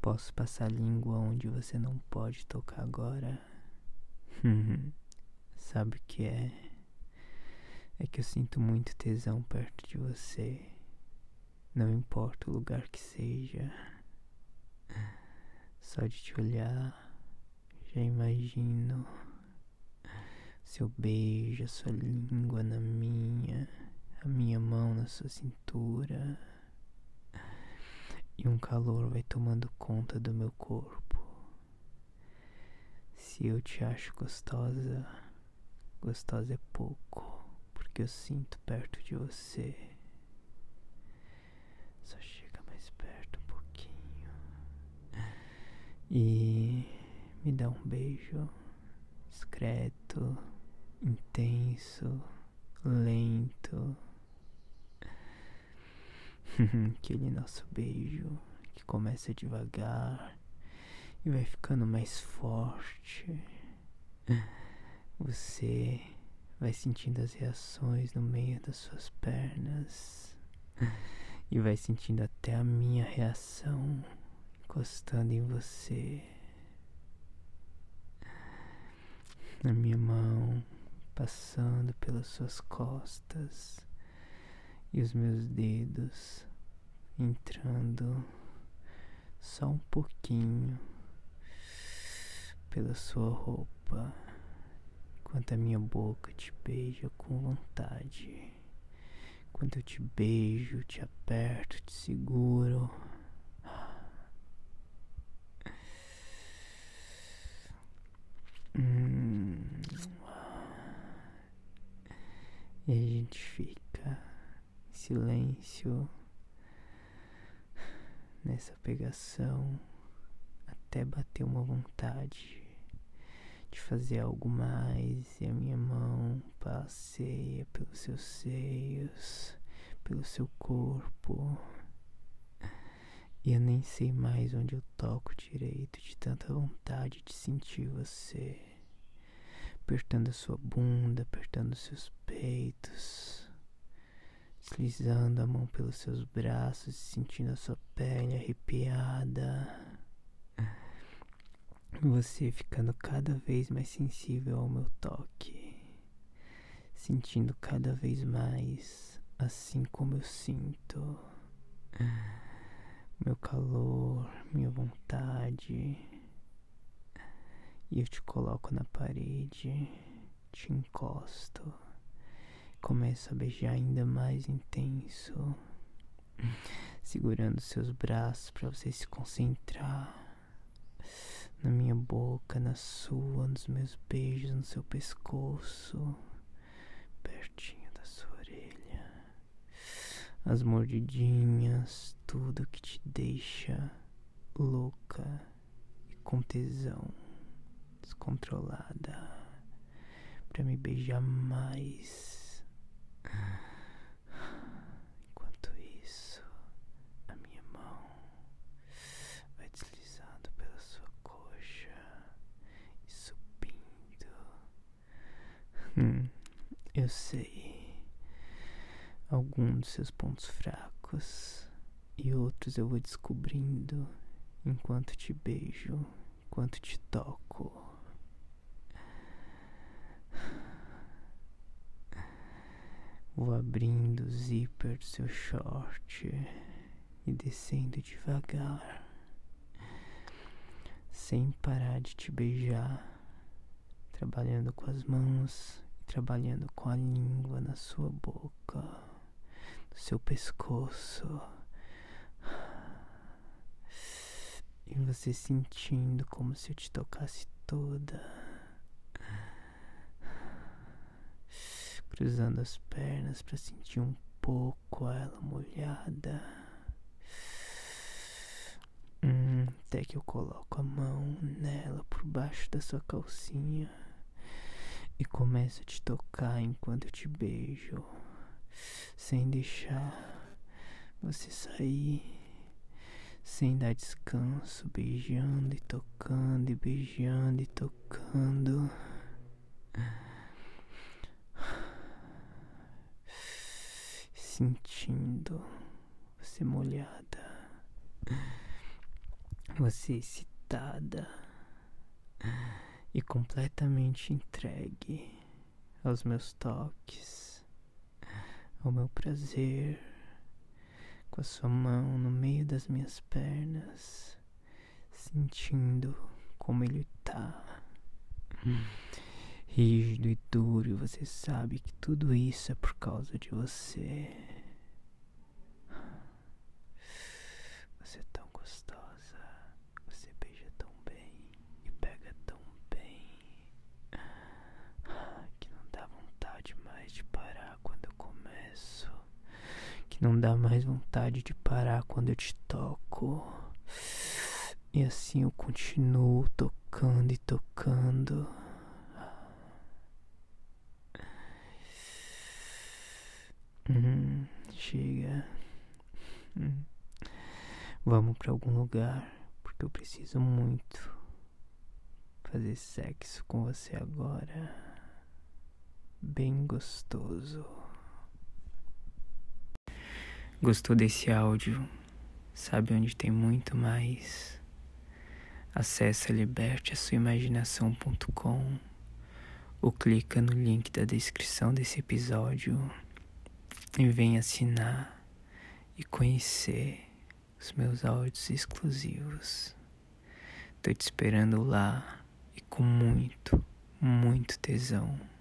Posso passar língua onde você não pode tocar agora. Sabe o que é? É que eu sinto muito tesão perto de você. Não importa o lugar que seja. Só de te olhar, já imagino seu beijo, a sua língua na minha, a minha mão na sua cintura. E um calor vai tomando conta do meu corpo. Se eu te acho gostosa, gostosa é pouco, porque eu sinto perto de você. Só chega mais perto um pouquinho. E me dá um beijo discreto intenso, lento. Aquele nosso beijo que começa devagar e vai ficando mais forte. Você vai sentindo as reações no meio das suas pernas e vai sentindo até a minha reação encostando em você. Na minha mão passando pelas suas costas e os meus dedos entrando só um pouquinho pela sua roupa, enquanto a minha boca te beija com vontade. Quando eu te beijo, te aperto, te seguro. Hum. E a gente fica silêncio nessa pegação até bater uma vontade de fazer algo mais. E a minha mão passeia pelos seus seios, pelo seu corpo. E eu nem sei mais onde eu toco direito de tanta vontade de sentir você. Apertando a sua bunda, apertando seus peitos, deslizando a mão pelos seus braços, sentindo a sua pele arrepiada. Você ficando cada vez mais sensível ao meu toque, sentindo cada vez mais assim como eu sinto. Meu calor, minha vontade e eu te coloco na parede, te encosto, começo a beijar ainda mais intenso, segurando seus braços para você se concentrar na minha boca, na sua, nos meus beijos no seu pescoço, pertinho da sua orelha, as mordidinhas, tudo que te deixa louca e com tesão descontrolada para me beijar mais. Enquanto isso, a minha mão vai deslizando pela sua coxa e subindo. Hum, eu sei alguns dos seus pontos fracos e outros eu vou descobrindo enquanto te beijo, enquanto te toco. Vou abrindo o zíper do seu short e descendo devagar, sem parar de te beijar, trabalhando com as mãos trabalhando com a língua na sua boca, no seu pescoço. E você sentindo como se eu te tocasse toda. cruzando as pernas para sentir um pouco ela molhada. Hum, até que eu coloco a mão nela por baixo da sua calcinha e começo a te tocar enquanto eu te beijo, sem deixar você sair, sem dar descanso, beijando e tocando e beijando e tocando. sentindo você molhada. você excitada e completamente entregue aos meus toques, ao meu prazer, com a sua mão no meio das minhas pernas, sentindo como ele tá. Rígido e duro, você sabe que tudo isso é por causa de você. Você é tão gostosa, você beija tão bem e pega tão bem que não dá vontade mais de parar quando eu começo, não dá mais vontade de parar quando eu te toco. E assim eu continuo tocando e tocando. Hum, chega. Hum. Vamos para algum lugar, porque eu preciso muito fazer sexo com você agora. Bem gostoso. Gostou desse áudio? Sabe onde tem muito mais? Acesse liberte a sua imaginação.com ou clica no link da descrição desse episódio e venha assinar e conhecer os meus áudios exclusivos. Tô te esperando lá e com muito, muito tesão.